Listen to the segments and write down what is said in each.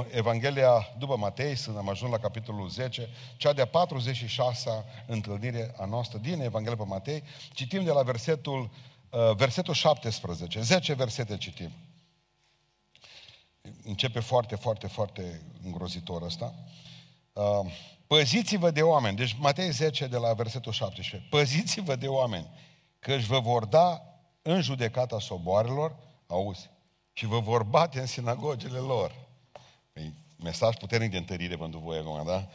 în Evanghelia după Matei, sunt am ajuns la capitolul 10, cea de-a 46-a întâlnire a noastră din Evanghelia pe Matei. Citim de la versetul, uh, versetul 17, 10 versete citim. Începe foarte, foarte, foarte îngrozitor ăsta. Uh, Păziți-vă de oameni. Deci Matei 10 de la versetul 17. Păziți-vă de oameni, că își vă vor da în judecata soboarelor, auzi, și vă vor bate în sinagogele lor. E mesaj puternic de întărire pentru voi acum, da?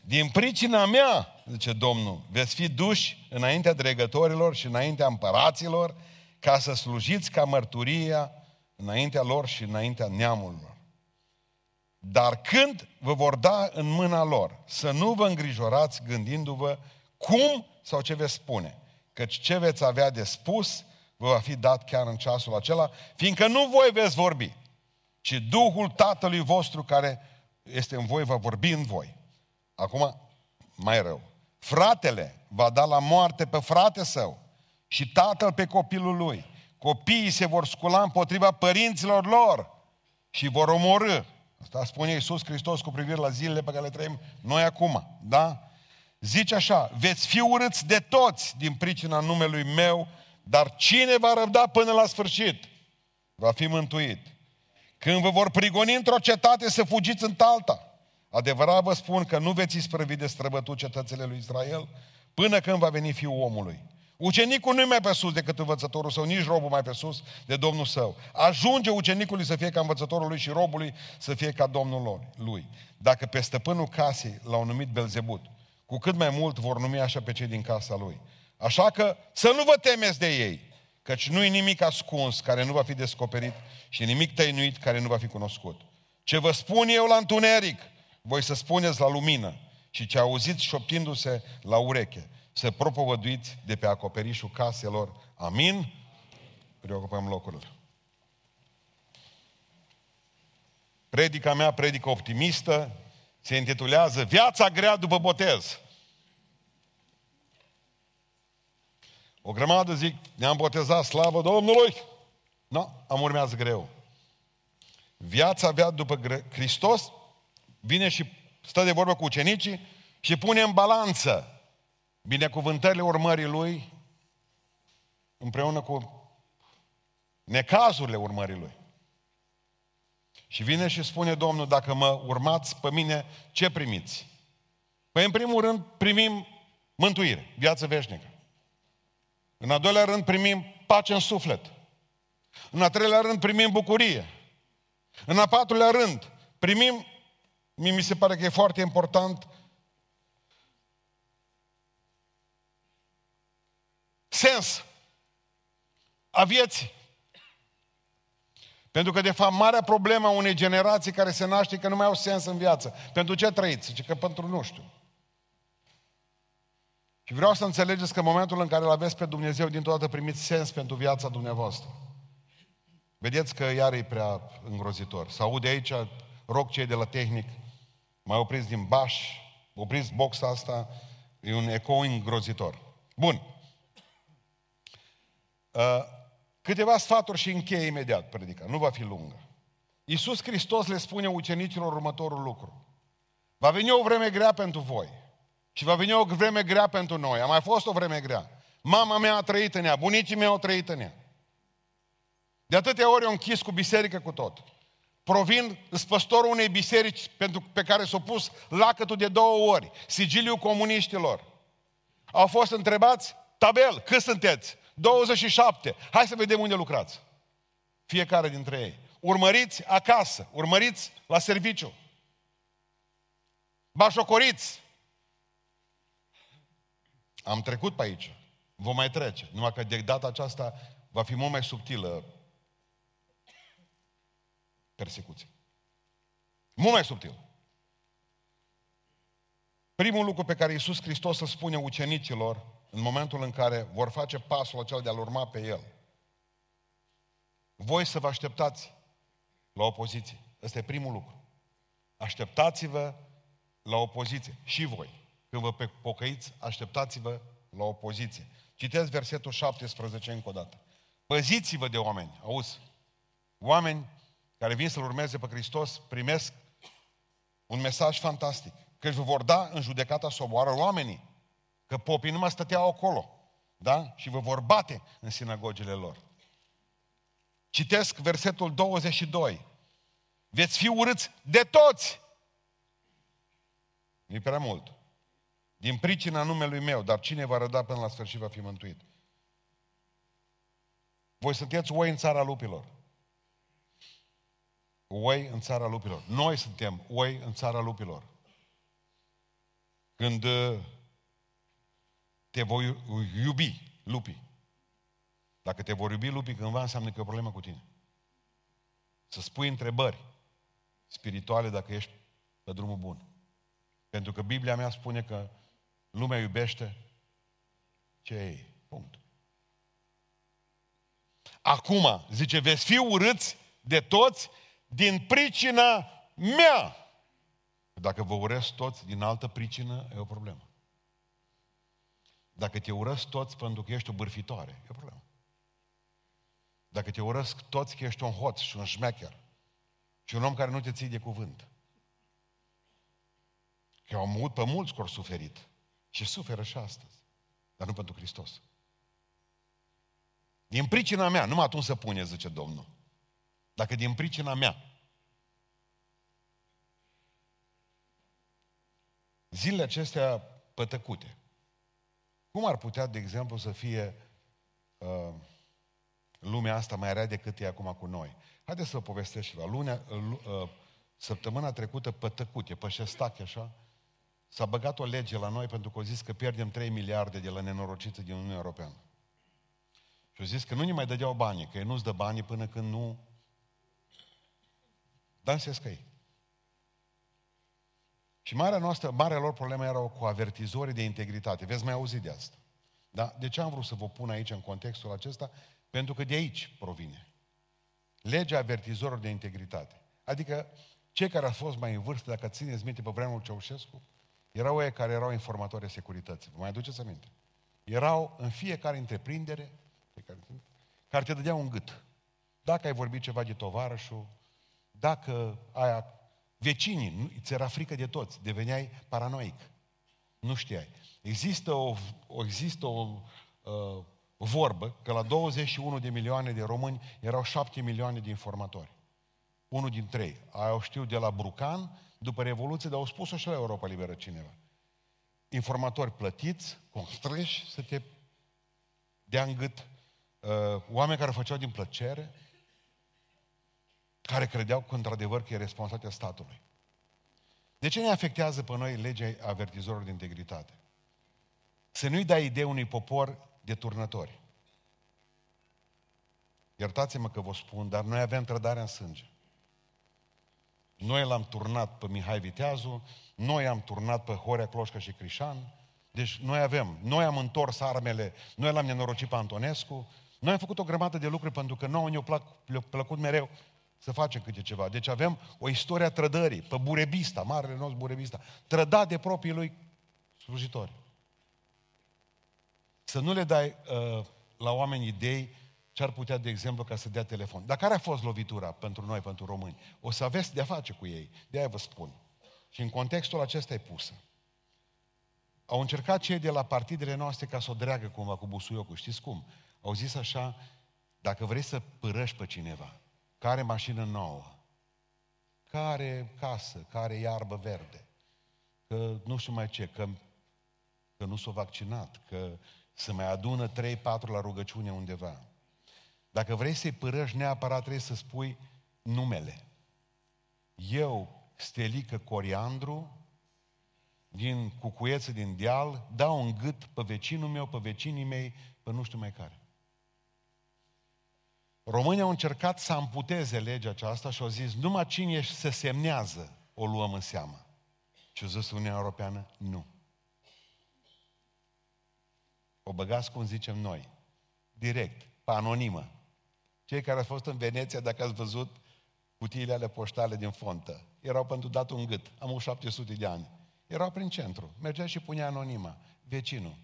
Din pricina mea, zice Domnul, veți fi duși înaintea dregătorilor și înaintea împăraților ca să slujiți ca mărturia înaintea lor și înaintea neamurilor. Dar când vă vor da în mâna lor, să nu vă îngrijorați gândindu-vă cum sau ce veți spune, căci ce veți avea de spus vă va fi dat chiar în ceasul acela, fiindcă nu voi veți vorbi, ci Duhul Tatălui vostru care este în voi va vorbi în voi. Acum, mai rău. Fratele va da la moarte pe frate său și tatăl pe copilul lui. Copiii se vor scula împotriva părinților lor și vor omorâ Asta spune Iisus Hristos cu privire la zilele pe care le trăim noi acum, da? Zice așa, veți fi urâți de toți din pricina numelui meu, dar cine va răbda până la sfârșit, va fi mântuit. Când vă vor prigoni într-o cetate, să fugiți în alta. Adevărat vă spun că nu veți isprăvi de străbătut cetățile lui Israel până când va veni Fiul omului. Ucenicul nu e mai pe sus decât învățătorul său, nici robul mai pe sus de Domnul său. Ajunge ucenicului să fie ca învățătorul lui și robului să fie ca Domnul lui. Dacă pe stăpânul casei l-au numit Belzebut, cu cât mai mult vor numi așa pe cei din casa lui. Așa că să nu vă temeți de ei, căci nu-i nimic ascuns care nu va fi descoperit și nimic tăinuit care nu va fi cunoscut. Ce vă spun eu la întuneric, voi să spuneți la lumină și ce auziți șoptindu-se la ureche să propovăduiți de pe acoperișul caselor. Amin? Reocupăm locurile. Predica mea, predică optimistă, se intitulează Viața grea după botez. O grămadă zic, ne-am botezat, slavă Domnului! Nu, no, am urmează greu. Viața avea după Hristos, vine și stă de vorbă cu ucenicii și pune în balanță binecuvântările urmării Lui împreună cu necazurile urmării Lui. Și vine și spune Domnul, dacă mă urmați pe mine, ce primiți? Păi în primul rând primim mântuire, viață veșnică. În al doilea rând primim pace în suflet. În al treilea rând primim bucurie. În al patrulea rând primim, mi se pare că e foarte important, sens a vieții. Pentru că, de fapt, marea problemă a unei generații care se naște că nu mai au sens în viață. Pentru ce trăiți? Zice că pentru nu știu. Și vreau să înțelegeți că în momentul în care îl aveți pe Dumnezeu, dintr-o dată primiți sens pentru viața dumneavoastră. Vedeți că iar e prea îngrozitor. Să aude aici, rog cei de la tehnic, mai opriți din baș, opriți boxa asta, e un ecou îngrozitor. Bun. Uh, câteva sfaturi și încheie imediat predica, nu va fi lungă. Iisus Hristos le spune ucenicilor următorul lucru. Va veni o vreme grea pentru voi. Și va veni o vreme grea pentru noi. A mai fost o vreme grea. Mama mea a trăit în ea, bunicii mei au trăit în ea. De atâtea ori au închis cu biserică cu tot. Provin spăstorul unei biserici pentru, pe care s-a pus lacătul de două ori, sigiliul comuniștilor. Au fost întrebați, tabel, cât sunteți? 27. Hai să vedem unde lucrați. Fiecare dintre ei. Urmăriți acasă, urmăriți la serviciu. Bașocoriți. Am trecut pe aici. Vom mai trece. Numai că de data aceasta va fi mult mai subtilă persecuție. Mult mai subtil. Primul lucru pe care Iisus Hristos îl spune ucenicilor în momentul în care vor face pasul acela de a-L urma pe El. Voi să vă așteptați la opoziție. Ăsta e primul lucru. Așteptați-vă la opoziție. Și voi. Când vă pocăiți, așteptați-vă la opoziție. Citeți versetul 17 încă o dată. Păziți-vă de oameni. Auzi? Oameni care vin să-L urmeze pe Hristos primesc Un mesaj fantastic. Că își vor da în judecata să omoară oamenii. Că popii nu mai stăteau acolo. Da? Și vă vor bate în sinagogile lor. Citesc versetul 22. Veți fi urâți de toți. E prea mult. Din pricina numelui meu, dar cine va răda până la sfârșit va fi mântuit. Voi sunteți oi în țara lupilor. Oi în țara lupilor. Noi suntem oi în țara lupilor. Când uh, te voi iubi lupii. Dacă te vor iubi lupii cândva, înseamnă că e o problemă cu tine. Să spui întrebări spirituale dacă ești pe drumul bun. Pentru că Biblia mea spune că lumea iubește ce e. Punct. Acum, zice, veți fi urâți de toți din pricina mea. Dacă vă urăsc toți din altă pricină, e o problemă. Dacă te urăsc toți pentru că ești o bârfitoare, e o problemă. Dacă te urăsc toți că ești un hoț și un șmecher și un om care nu te ții de cuvânt. Că au mult pe mulți care au suferit și suferă și astăzi, dar nu pentru Hristos. Din pricina mea, numai atunci să pune, zice Domnul. Dacă din pricina mea. Zilele acestea pătăcute. Cum ar putea, de exemplu, să fie uh, lumea asta mai rea decât e acum cu noi? Haideți să vă povestesc ceva. Lunea, uh, uh, săptămâna trecută pătăcute, pe șestache așa, s-a băgat o lege la noi pentru că au zis că pierdem 3 miliarde de la nenorociță din Uniunea Europeană. Și au zis că nu ne mai dădeau bani, că ei nu-ți dă banii până când nu dansesc ei. Și marea noastră, marea lor problemă erau cu avertizorii de integritate. Veți mai auzi de asta. Da? De ce am vrut să vă pun aici în contextul acesta? Pentru că de aici provine. Legea avertizorilor de integritate. Adică cei care au fost mai în vârstă, dacă țineți minte pe vremul Ceaușescu, erau ei care erau informatori de securității. Vă mai aduceți aminte? Erau în fiecare întreprindere care, care te dădea un gât. Dacă ai vorbit ceva de tovarășul, dacă ai vecinii, îți era frică de toți, deveneai paranoic. Nu știai. Există o, există o uh, vorbă că la 21 de milioane de români erau 7 milioane de informatori. Unul din trei. Aia o știu de la Brucan, după Revoluție, dar au spus-o și la Europa Liberă cineva. Informatori plătiți, constrâși să te dea în gât, uh, oameni care făceau din plăcere, care credeau că într-adevăr că e responsabilitatea statului. De ce ne afectează pe noi legea avertizorilor de integritate? Să nu-i dai idee unui popor de turnători. Iertați-mă că vă spun, dar noi avem trădarea în sânge. Noi l-am turnat pe Mihai Viteazu, noi am turnat pe Horea Cloșca și Crișan, deci noi avem, noi am întors armele, noi l-am nenorocit pe Antonescu, noi am făcut o grămadă de lucruri pentru că nouă ne-a plac, plăcut mereu să facem câte ceva. Deci avem o istorie a trădării, pe Burebista, marele nostru Burebista, trădat de proprii lui slujitori. Să nu le dai uh, la oameni idei ce ar putea, de exemplu, ca să dea telefon. Dar care a fost lovitura pentru noi, pentru români? O să aveți de-a face cu ei. De-aia vă spun. Și în contextul acesta e pusă. Au încercat cei de la partidele noastre ca să o dreagă cumva cu busuiocul. Știți cum? Au zis așa, dacă vrei să părăși pe cineva, care mașină nouă, care casă, care iarbă verde, că nu știu mai ce, că, că nu s-a vaccinat, că să mai adună 3-4 la rugăciune undeva. Dacă vrei să-i părăși neapărat, trebuie să spui numele. Eu, Stelică Coriandru, din cucuieță din deal, dau un gât pe vecinul meu, pe vecinii mei, pe nu știu mai care. Românii au încercat să amputeze legea aceasta și au zis, numai cine se semnează o luăm în seamă. Și au zis Uniunea Europeană, nu. O băgați cum zicem noi, direct, pe anonimă. Cei care au fost în Veneția, dacă ați văzut cutiile ale poștale din fontă, erau pentru dat un gât, am 700 de ani. Erau prin centru, mergea și punea anonima, vecinul.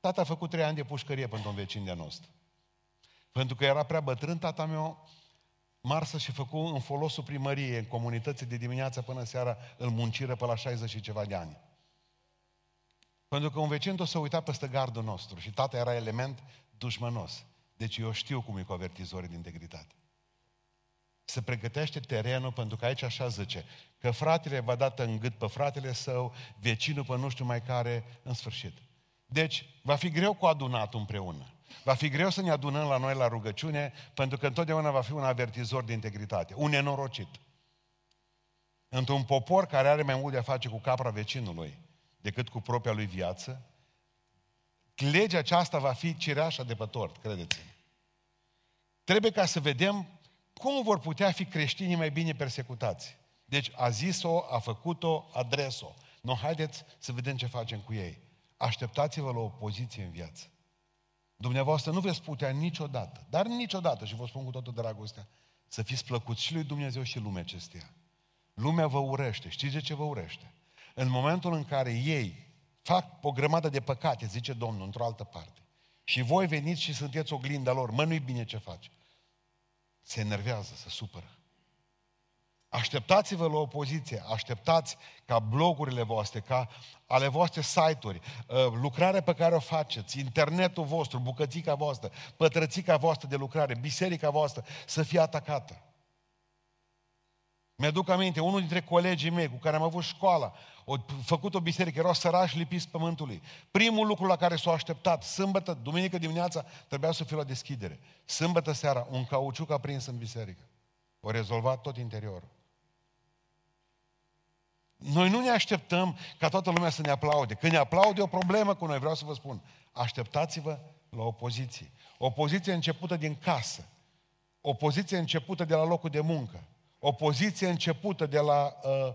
Tata a făcut trei ani de pușcărie pentru un vecin de nostru. Pentru că era prea bătrân, tata meu marsă și făcu în folosul primăriei, în comunității de dimineață până seara, îl munciră pe la 60 și ceva de ani. Pentru că un vecin o să uita peste gardul nostru și tata era element dușmănos. Deci eu știu cum e cu avertizorii de integritate. Se pregătește terenul pentru că aici așa zice, că fratele va dat în gât pe fratele său, vecinul pe nu știu mai care, în sfârșit. Deci, va fi greu cu adunatul împreună. Va fi greu să ne adunăm la noi la rugăciune, pentru că întotdeauna va fi un avertizor de integritate, un nenorocit. Într-un popor care are mai mult de a face cu capra vecinului decât cu propria lui viață, legea aceasta va fi cireașa de pe tort, credeți-mă. Trebuie ca să vedem cum vor putea fi creștinii mai bine persecutați. Deci a zis-o, a făcut-o, adres-o. Nu, haideți să vedem ce facem cu ei. Așteptați-vă la o poziție în viață. Dumneavoastră nu veți putea niciodată, dar niciodată, și vă spun cu toată dragostea, să fiți plăcuți și lui Dumnezeu și lumea acesteia. Lumea vă urește. Știți de ce vă urește? În momentul în care ei fac o grămadă de păcate, zice Domnul, într-o altă parte, și voi veniți și sunteți oglinda lor, mă, nu-i bine ce faci. Se enervează, se supără. Așteptați-vă la opoziție, așteptați ca blogurile voastre, ca ale voastre site-uri, uh, lucrarea pe care o faceți, internetul vostru, bucățica voastră, pătrățica voastră de lucrare, biserica voastră să fie atacată. Mi-aduc aminte, unul dintre colegii mei cu care am avut școala, o făcut o biserică, erau sărași lipiți pământului. Primul lucru la care s-au așteptat, sâmbătă, duminică dimineața, trebuia să fie la deschidere. Sâmbătă seara, un cauciuc a prins în biserică. O rezolvat tot interiorul. Noi nu ne așteptăm ca toată lumea să ne aplaude. Când ne aplaude e o problemă cu noi, vreau să vă spun. Așteptați-vă la opoziție. Opoziție începută din casă. Opoziție începută de la locul de muncă. Opoziție începută de la... Uh,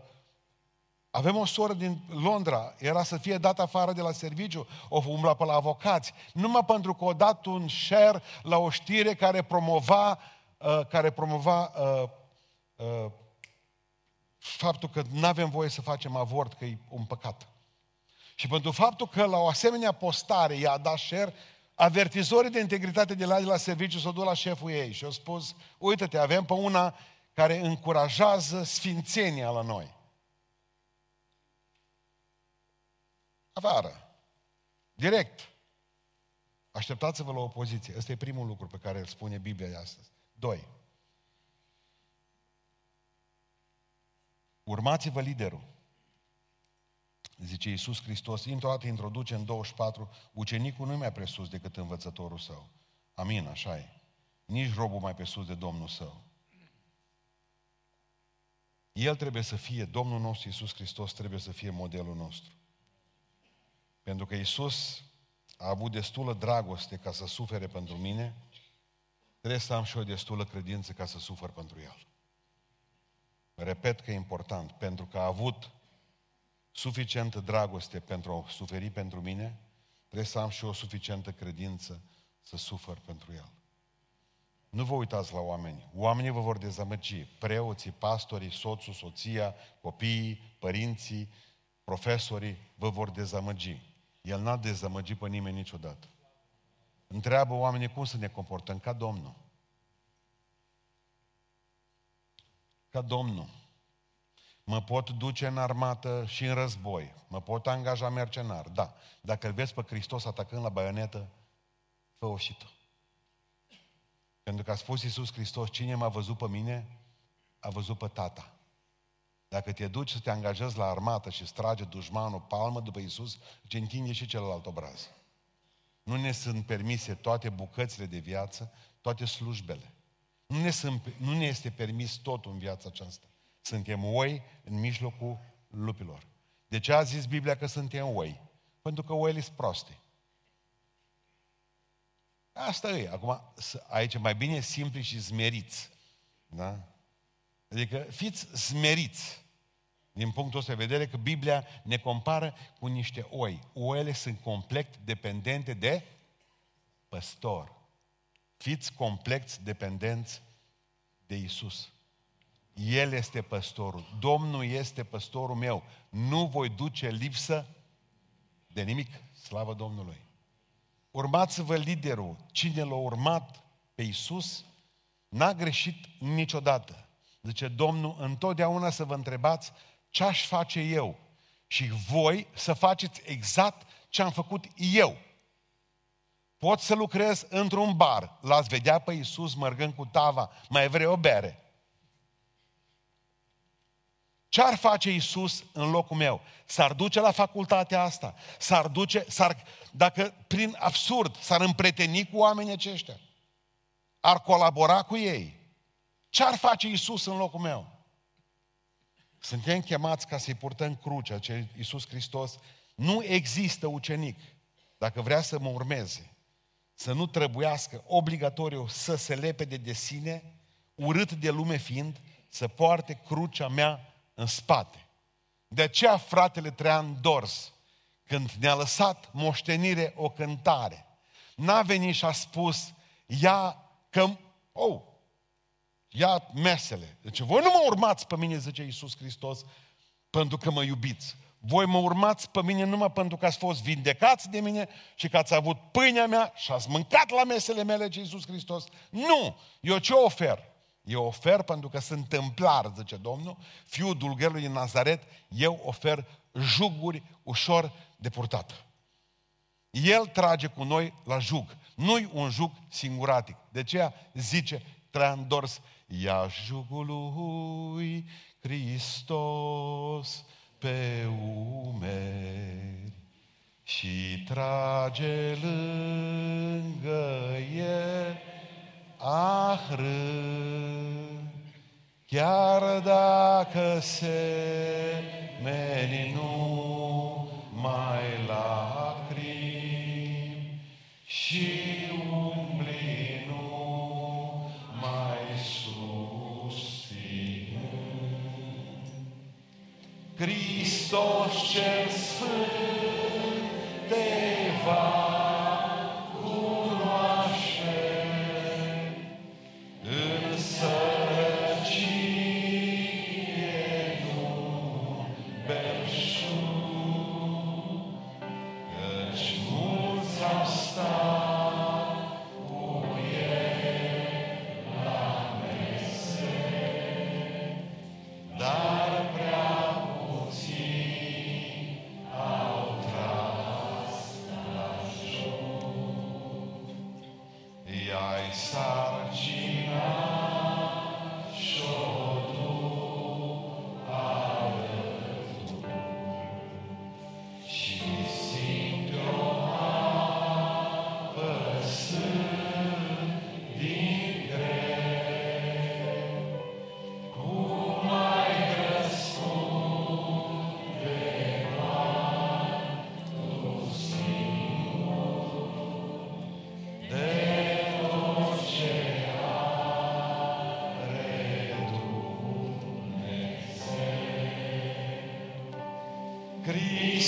avem o soră din Londra, era să fie dat afară de la serviciu, o umbla pe la avocați, numai pentru că o dat un share la o știre care promova, uh, care promova uh, uh, faptul că nu avem voie să facem avort, că e un păcat. Și pentru faptul că la o asemenea postare i-a dat share, avertizorii de integritate de la, de la serviciu s-au dus la șeful ei și au spus, uite-te, avem pe una care încurajează sfințenia la noi. Avară. Direct. Așteptați-vă la opoziție. Ăsta e primul lucru pe care îl spune Biblia de astăzi. Doi. Urmați-vă liderul. Zice Iisus Hristos, într-o dată introduce în 24, ucenicul nu e mai presus decât învățătorul său. Amin, așa e. Nici robul mai presus de Domnul său. El trebuie să fie, Domnul nostru Iisus Hristos trebuie să fie modelul nostru. Pentru că Iisus a avut destulă dragoste ca să sufere pentru mine, trebuie să am și o destulă credință ca să sufăr pentru El. Repet că e important, pentru că a avut suficientă dragoste pentru a suferi pentru mine, trebuie să am și o suficientă credință să sufăr pentru El. Nu vă uitați la oameni. Oamenii vă vor dezamăgi. Preoții, pastorii, soțul, soția, copiii, părinții, profesorii vă vor dezamăgi. El n-a dezamăgit pe nimeni niciodată. Întreabă oamenii cum să ne comportăm ca Domnul. Ca Domnul. Mă pot duce în armată și în război. Mă pot angaja mercenar. Da. Dacă îl vezi pe Hristos atacând la baionetă, fă-o și tu. Pentru că a spus Iisus Hristos, cine m-a văzut pe mine, a văzut pe tata. Dacă te duci să te angajezi la armată și strage dușmanul palmă după Iisus, ce întinde și celălalt obraz. Nu ne sunt permise toate bucățile de viață, toate slujbele. Nu ne, sunt, nu ne este permis totul în viața aceasta. Suntem oi în mijlocul lupilor. De ce a zis Biblia că suntem oi? Pentru că oile sunt proste. Asta e. Acum, aici mai bine simpli și smeriți. Da? Adică fiți smeriți. Din punctul ăsta de vedere că Biblia ne compară cu niște oi. Oile sunt complet dependente de păstor. Fiți complet dependenți de Isus. El este păstorul. Domnul este păstorul meu. Nu voi duce lipsă de nimic. Slavă Domnului. Urmați-vă liderul. Cine l-a urmat pe Isus, N-a greșit niciodată. Zice Domnul, întotdeauna să vă întrebați ce aș face eu și voi să faceți exact ce am făcut eu. Pot să lucrez într-un bar, l-ați vedea pe Iisus mărgând cu tava, mai vrei o bere? Ce ar face Iisus în locul meu? S-ar duce la facultatea asta? S-ar duce, s-ar, dacă prin absurd, s-ar împreteni cu oamenii aceștia? Ar colabora cu ei? Ce ar face Iisus în locul meu? Suntem chemați ca să-i purtăm crucea, ce Iisus Hristos. Nu există ucenic, dacă vrea să mă urmeze, să nu trebuiască obligatoriu să se lepede de sine, urât de lume fiind, să poarte crucea mea în spate. De aceea fratele Trean Dors, când ne-a lăsat moștenire o cântare, n-a venit și a spus, ia că, oh, ia mesele. Deci voi nu mă urmați pe mine, zice Iisus Hristos, pentru că mă iubiți. Voi mă urmați pe mine numai pentru că ați fost vindecați de mine și că ați avut pâinea mea și ați mâncat la mesele mele, ce Iisus Hristos. Nu! Eu ce ofer? Eu ofer pentru că sunt templar, zice Domnul, fiul dulgherului din Nazaret, eu ofer juguri ușor de purtat. El trage cu noi la jug. Nu-i un jug singuratic. De aceea zice Traian Dors, ia jugul lui Hristos pe umeri și trage lângă el ahrât, chiar dacă meni nu mai lacrimi și umbli nu mai susținând. Hristos cel Sfânt te va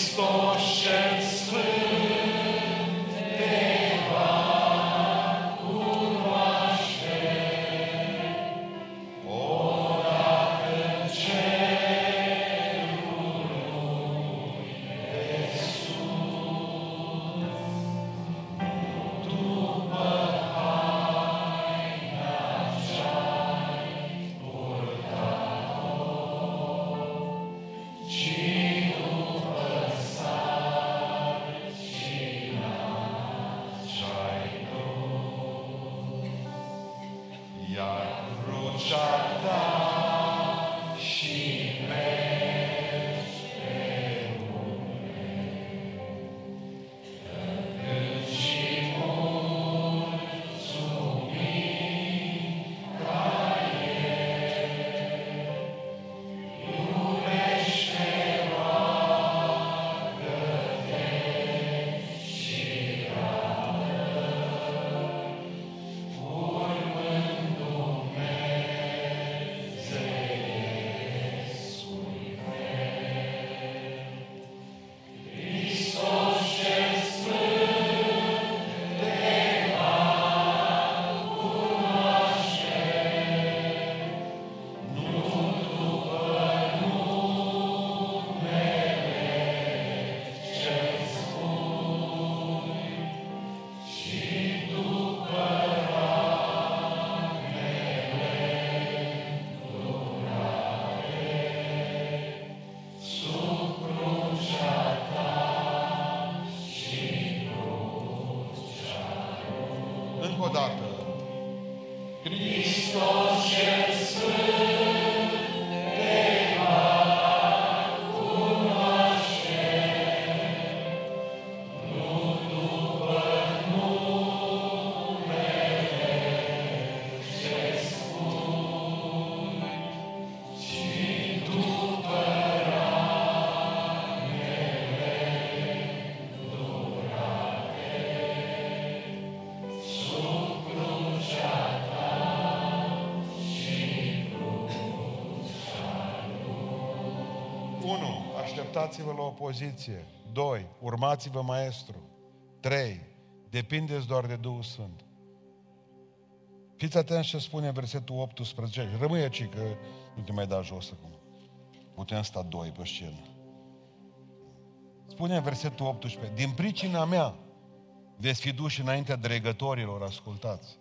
Spoh, Shen, Spoh. Așteptați-vă la opoziție. Doi, Urmați-vă maestru. Trei, Depindeți doar de Duhul Sfânt. Fiți atenți ce spune versetul 18. Rămâi aici că nu te mai da jos acum. Putem sta doi pe scenă. Spune în versetul 18. Din pricina mea veți fi duși înaintea dregătorilor, ascultați,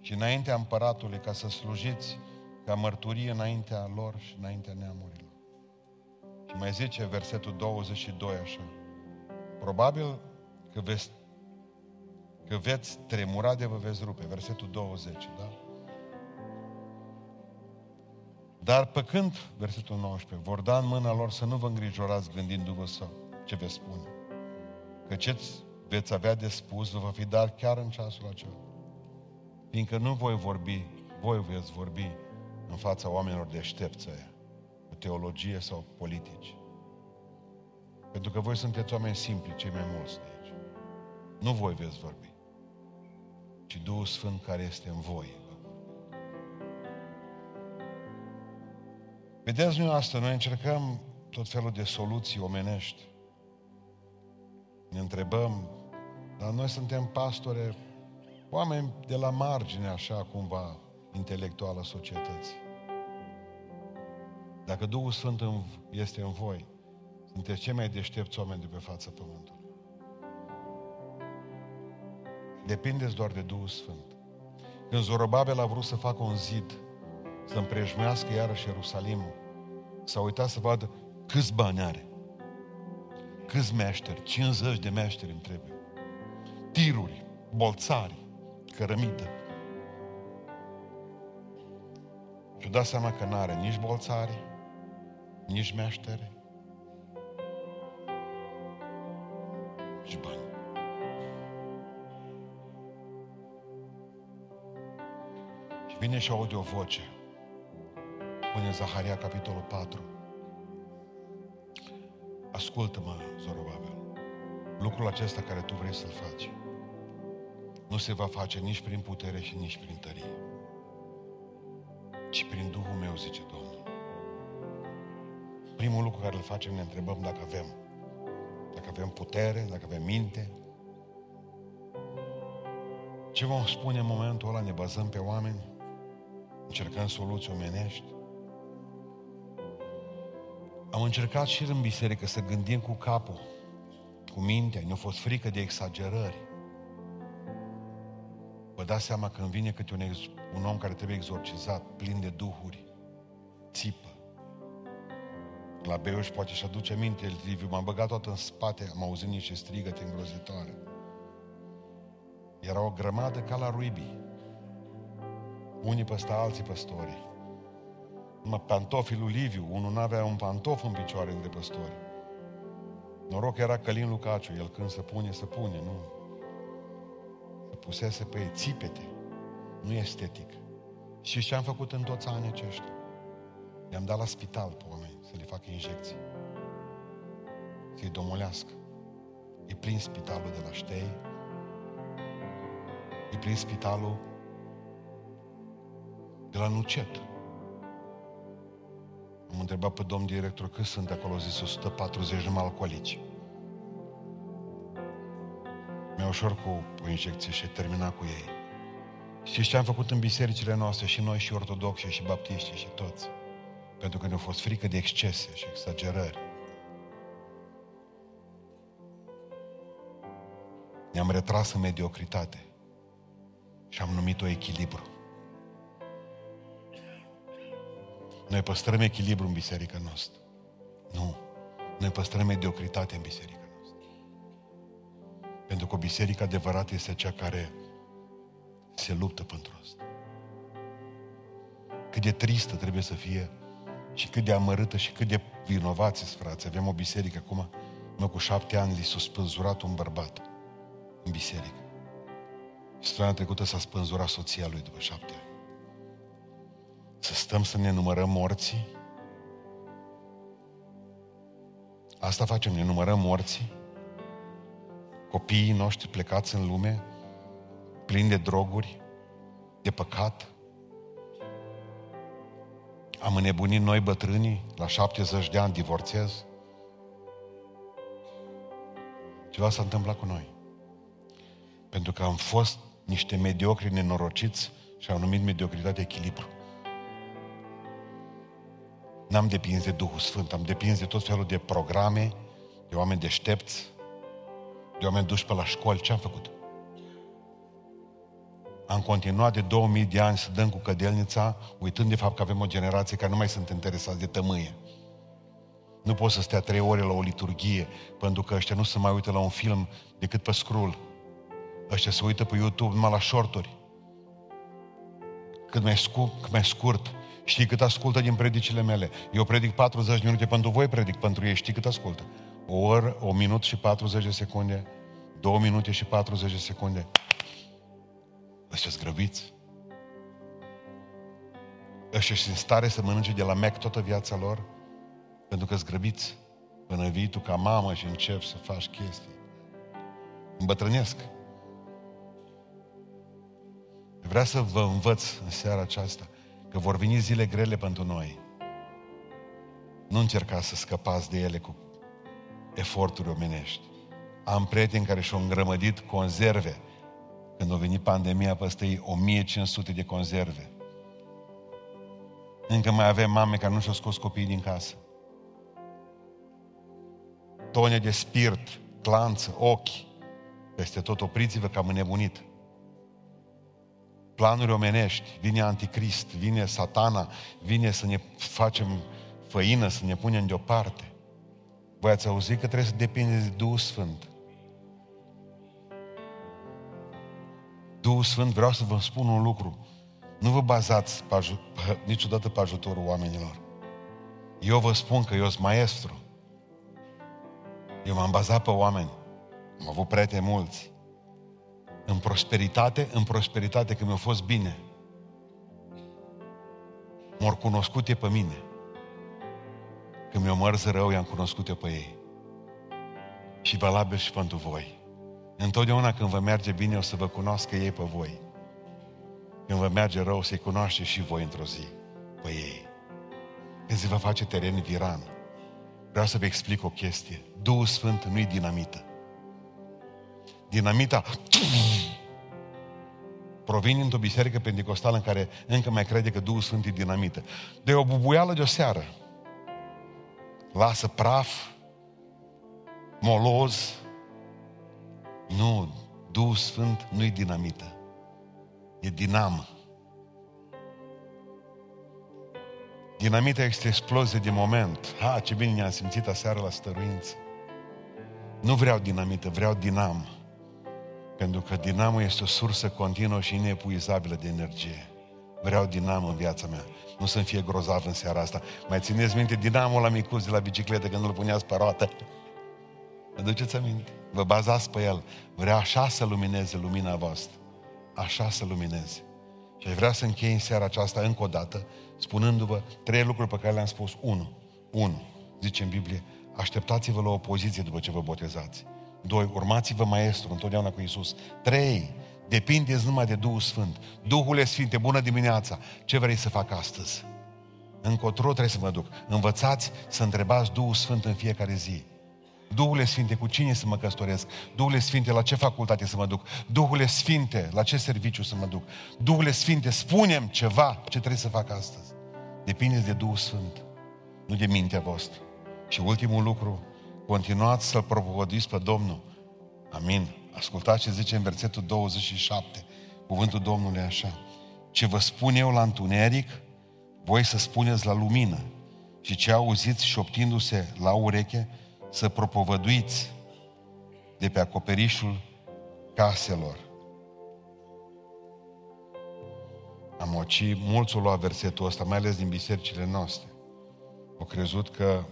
și înaintea împăratului ca să slujiți ca mărturie înaintea lor și înaintea neamurilor. Și mai zice versetul 22 așa. Probabil că veți, că veți tremura de vă veți rupe. Versetul 20, da? Dar pe când, versetul 19, vor da în mâna lor să nu vă îngrijorați gândindu-vă sau ce veți spune. Că ce veți avea de spus vă va fi dat chiar în ceasul acela. Fiindcă nu voi vorbi, voi veți vorbi în fața oamenilor deștepți aia, cu teologie sau politici. Pentru că voi sunteți oameni simpli, cei mai mulți de aici. Nu voi veți vorbi, ci Duhul Sfânt care este în voi. va vorbi. Vedeți, noi asta, noi încercăm tot felul de soluții omenești. Ne întrebăm, dar noi suntem pastore, oameni de la margine, așa cumva, intelectuală societății. Dacă Duhul Sfânt în- este în voi, sunteți cei mai deștepți oameni de pe fața pământului. Depindeți doar de Duhul Sfânt. Când Zorobabel a vrut să facă un zid, să împrejmuiască iarăși Ierusalimul, s-a uitat să vadă câți bani are. Câți meșteri, 50 de meșteri îmi trebuie. Tiruri, bolțari, cărămidă. Și-a dat seama că n-are nici bolțari, nici meșteri, nici bani. Și vine și aude o voce. Spune Zaharia, capitolul 4. Ascultă-mă, Zorobabel. Lucrul acesta care tu vrei să-l faci nu se va face nici prin putere și nici prin tărie, ci prin Duhul meu, zice Domnul. Primul lucru care îl facem, ne întrebăm dacă avem. Dacă avem putere, dacă avem minte. Ce vom spune în momentul ăla? Ne bazăm pe oameni? Încercăm soluții omenești? Am încercat și în biserică să gândim cu capul, cu mintea, ne-a fost frică de exagerări. Vă dați seama când vine câte un, ex, un om care trebuie exorcizat, plin de duhuri, țipă. La Beuș poate și aduce minte, Liviu, m-am băgat tot în spate, am auzit niște strigăte îngrozitoare. Era o grămadă ca la ruibii. Unii păsta alții păstori. Numai pantofii lui Liviu, unul n-avea un pantof în picioare între păstori. Noroc că era Călin Lucaciu, el când se pune, se pune, nu? Se pusese pe ei, țipete. Nu e estetic. Și ce am făcut în toți anii aceștia? I-am dat la spital pe oameni să le facă injecții. Să-i domolească. E prins spitalul de la Ștei, e prins spitalul de la Nucet. Am întrebat pe domn director cât sunt acolo, zis 140 numai alcoolici. Mi-a ușor cu o injecție și termina cu ei. Știți ce am făcut în bisericile noastre, și noi, și ortodoxi, și baptiști, și toți? Pentru că ne-a fost frică de excese și exagerări. Ne-am retras în mediocritate și am numit-o echilibru. Noi păstrăm echilibru în biserica noastră. Nu. Noi păstrăm mediocritate în biserica noastră. Pentru că o biserică adevărată este cea care se luptă pentru asta. Cât de tristă trebuie să fie și cât de amărâtă și cât de vinovați frați. Avem o biserică acum, mă cu șapte ani li s-a spânzurat un bărbat în biserică. Săptămâna trecută s-a spânzurat soția lui după șapte ani. Să stăm să ne numărăm morții? Asta facem, ne numărăm morții? Copiii noștri plecați în lume, plini de droguri, de păcat. Am înnebunit noi bătrânii, la 70 de ani divorțez. Ceva s-a întâmplat cu noi. Pentru că am fost niște mediocri nenorociți și au numit mediocritate echilibru. N-am depins de Duhul Sfânt, am depins de tot felul de programe, de oameni deștepți, de oameni duși pe la școli. Ce am făcut? Am continuat de 2000 de ani să dăm cu cădelnița, uitând de fapt că avem o generație care nu mai sunt interesați de tămâie. Nu poți să stea trei ore la o liturghie, pentru că ăștia nu se mai uită la un film decât pe scroll. Ăștia se uită pe YouTube numai la shorturi. Cât mai scurt, cât mai scurt. Știi cât ascultă din predicile mele? Eu predic 40 minute pentru voi, predic pentru ei. Știi cât ascultă? O oră, o minut și 40 de secunde, două minute și 40 de secunde. Ăștia grăbiți. Ăștia sunt în stare să mănânce de la Mac toată viața lor, pentru că grăbiți până vii tu ca mamă și începi să faci chestii. Îmbătrânesc. Vreau să vă învăț în seara aceasta că vor veni zile grele pentru noi. Nu încercați să scăpați de ele cu eforturi omenești. Am prieteni care și-au îngrămădit conserve când a venit pandemia peste ei 1500 de conserve. Încă mai avem mame care nu și-au scos copiii din casă. Tone de spirit, clanță, ochi, peste tot opriți-vă că am înnebunit. Planuri omenești, vine anticrist, vine satana, vine să ne facem făină, să ne punem deoparte. Voi ați auzit că trebuie să depindeți de Duhul Sfânt. Duhul Sfânt, vreau să vă spun un lucru. Nu vă bazați pe aj- pe, niciodată pe ajutorul oamenilor. Eu vă spun că eu sunt maestru. Eu m-am bazat pe oameni. Am avut prieteni mulți. În prosperitate, în prosperitate, când mi-a fost bine. M-au cunoscut e pe mine. Când mi-o mărs rău, i-am cunoscut eu pe ei. Și valabil și pentru voi. Întotdeauna când vă merge bine, o să vă cunoască ei pe voi. Când vă merge rău, să-i cunoaște și voi într-o zi pe ei. Când se va face teren viran. Vreau să vă explic o chestie. Duhul Sfânt nu-i dinamită. Dinamita provine într-o biserică pentecostală în care încă mai crede că Duhul Sfânt e dinamită. De o bubuială de o seară. Lasă praf, moloz. Nu, Duhul Sfânt nu e dinamită. E dinamă. Dinamita este explozie de moment. Ha, ce bine ne-am simțit aseară la stăruință. Nu vreau dinamită, vreau dinam. Pentru că dinamul este o sursă continuă și inepuizabilă de energie. Vreau dinam în viața mea. Nu să-mi fie grozav în seara asta. Mai țineți minte dinamul la micuț de la bicicletă când îl puneați pe roată? Mă duceți aminte? Vă bazați pe el. Vreau așa să lumineze lumina voastră. Așa să lumineze. Și aș vrea să închei în seara aceasta încă o dată, spunându-vă trei lucruri pe care le-am spus. Unu. Unu. Zice în Biblie, așteptați-vă la o poziție după ce vă botezați. Doi, urmați-vă maestru întotdeauna cu Isus. Trei, depindeți numai de Duhul Sfânt. Duhul Sfinte, bună dimineața! Ce vrei să fac astăzi? Încotro trebuie să mă duc. Învățați să întrebați Duhul Sfânt în fiecare zi. Duhule Sfinte, cu cine să mă căsătoresc? Duhule Sfinte, la ce facultate să mă duc? Duhule Sfinte, la ce serviciu să mă duc? Duhule Sfinte, spunem ceva ce trebuie să fac astăzi. Depinde de Duhul Sfânt, nu de mintea voastră. Și ultimul lucru, continuați să-L propovăduiți pe Domnul. Amin. Ascultați ce zice în versetul 27. Cuvântul Domnului așa. Ce vă spun eu la întuneric, voi să spuneți la lumină. Și ce auziți șoptindu-se la ureche, să propovăduiți de pe acoperișul caselor. Amoci, mulți au luat versetul ăsta, mai ales din bisericile noastre. Au crezut că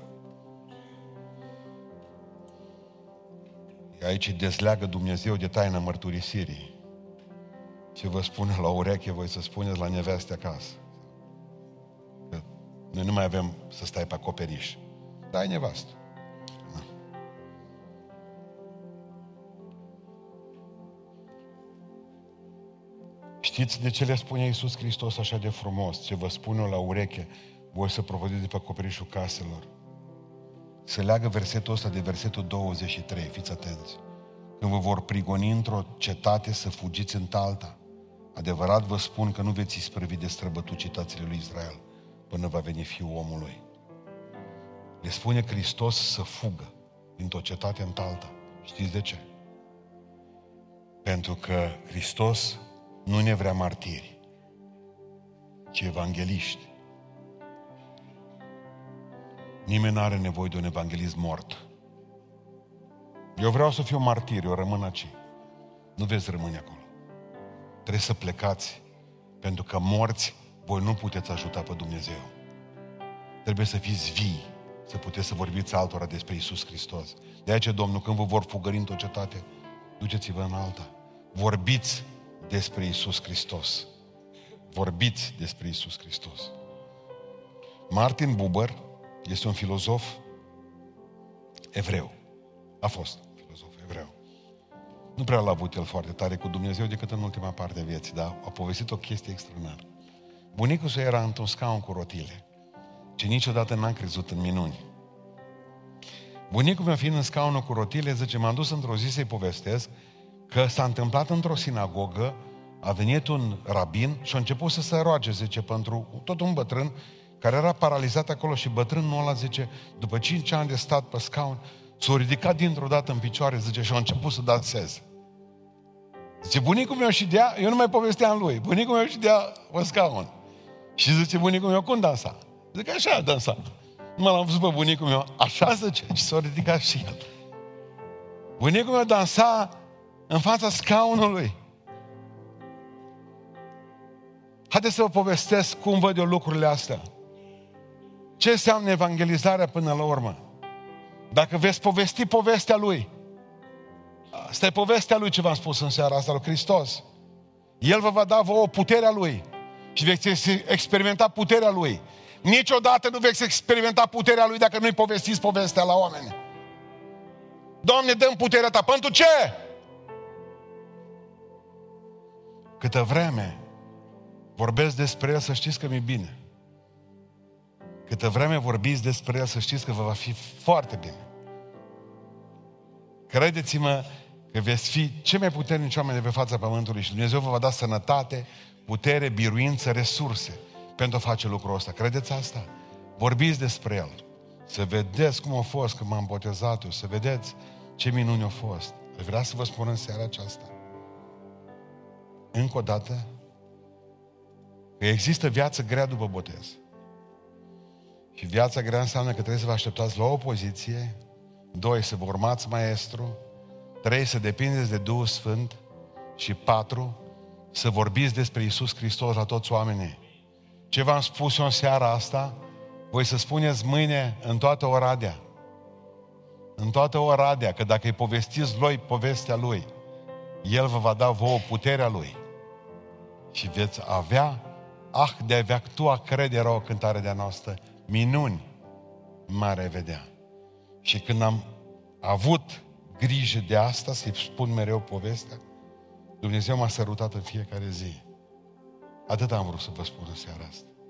aici dezleagă Dumnezeu de taina mărturisirii. Ce vă spune la ureche, voi să spuneți la neveste acasă. Că noi nu mai avem să stai pe acoperiș. Dai nevastă. Știți de ce le spune Iisus Hristos așa de frumos? Ce vă spune la ureche, voi să provodiți de pe acoperișul caselor. Să leagă versetul ăsta de versetul 23, fiți atenți. Când vă vor prigoni într-o cetate să fugiți în alta, adevărat vă spun că nu veți isprăvi de străbătut cetățile lui Israel până va veni Fiul omului. Le spune Hristos să fugă dintr-o cetate în alta. Știți de ce? Pentru că Hristos nu ne vrea martiri, ci evangeliști. Nimeni nu are nevoie de un evanghelist mort. Eu vreau să fiu martir, eu rămân aici. Nu veți rămâne acolo. Trebuie să plecați, pentru că morți voi nu puteți ajuta pe Dumnezeu. Trebuie să fiți vii, să puteți să vorbiți altora despre Isus Hristos. De aceea, Domnul, când vă vor fugări într-o cetate, duceți-vă în alta. Vorbiți despre Isus Hristos. Vorbiți despre Isus Hristos. Martin Buber este un filozof evreu. A fost filozof evreu. Nu prea l-a avut el foarte tare cu Dumnezeu decât în ultima parte a vieții, dar a povestit o chestie extraordinară. Bunicul său era într-un scaun cu rotile, ce niciodată n-am crezut în minuni. Bunicul meu fiind în scaunul cu rotile, zice, m-am dus într-o zi să-i povestesc că s-a întâmplat într-o sinagogă, a venit un rabin și a început să se roage, zice, pentru tot un bătrân care era paralizat acolo și bătrânul ăla, zice, după cinci ani de stat pe scaun, s-a ridicat dintr-o dată în picioare, zice, și a început să danseze. Zice, bunicul meu și dea, eu nu mai povesteam lui, bunicul meu și dea pe scaun. Și zice, bunicul meu, cum dansa? Zic, așa a dansat. Nu l-am văzut pe bunicul meu, așa zice, și s-a ridicat și el. Bunicul meu dansa în fața scaunului. Haideți să vă povestesc cum văd eu lucrurile astea. Ce înseamnă evangelizarea până la urmă? Dacă veți povesti povestea lui, asta e povestea lui ce v-am spus în seara asta, lui Hristos. El vă va da vouă puterea lui și veți experimenta puterea lui. Niciodată nu veți experimenta puterea lui dacă nu-i povestiți povestea la oameni. Doamne, dăm puterea ta. Pentru ce? Câtă vreme vorbesc despre el, să știți că mi-e bine. Câtă vreme vorbiți despre el, să știți că vă va fi foarte bine. Credeți-mă că veți fi cei mai puternici oameni de pe fața Pământului și Dumnezeu vă va da sănătate, putere, biruință, resurse pentru a face lucrul ăsta. Credeți asta? Vorbiți despre el. Să vedeți cum a fost când m-am botezat să vedeți ce minuni au fost. Aș vrea să vă spun în seara aceasta. Încă o dată, că există viață grea după botez. Și viața grea înseamnă că trebuie să vă așteptați la o poziție, doi, să vă urmați maestru, trei, să depindeți de Duhul Sfânt și patru, să vorbiți despre Isus Hristos la toți oamenii. Ce v-am spus eu în seara asta, voi să spuneți mâine în toată Oradea. În toată Oradea, că dacă îi povestiți lui povestea lui, El vă va da vouă puterea lui. Și veți avea, ah, de avea tu a crede era o cântare de-a noastră, minuni mare vedea. Și când am avut grijă de asta, să-i spun mereu povestea, Dumnezeu m-a sărutat în fiecare zi. Atât am vrut să vă spun în seara asta.